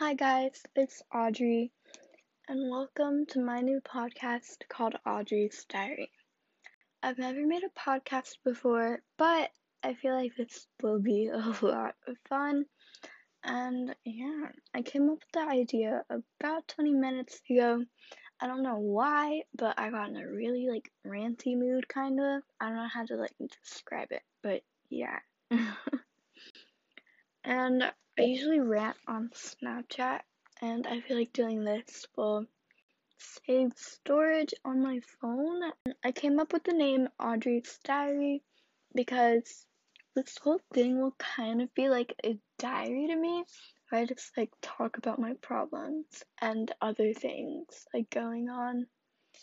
Hi, guys, it's Audrey, and welcome to my new podcast called Audrey's Diary. I've never made a podcast before, but I feel like this will be a lot of fun. And yeah, I came up with the idea about 20 minutes ago. I don't know why, but I got in a really like ranty mood, kind of. I don't know how to like describe it, but yeah. and I usually rant on Snapchat, and I feel like doing this will save storage on my phone. I came up with the name Audrey's Diary because this whole thing will kind of be like a diary to me where I just like talk about my problems and other things like going on.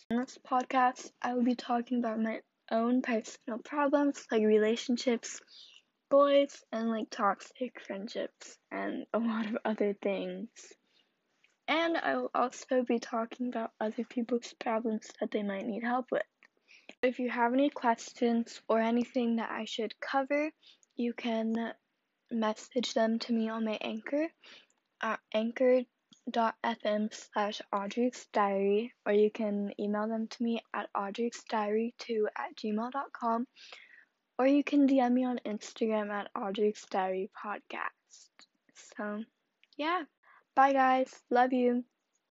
In this podcast, I will be talking about my own personal problems like relationships, boys, and like toxic friendships and a lot of other things. And I will also be talking about other people's problems that they might need help with. If you have any questions or anything that I should cover, you can message them to me on my anchor at anchor.fm slash Audrey's Diary, or you can email them to me at Audrey's Diary2 at gmail.com or you can DM me on Instagram at Audrey's Diary Podcast. So, yeah. Bye, guys. Love you.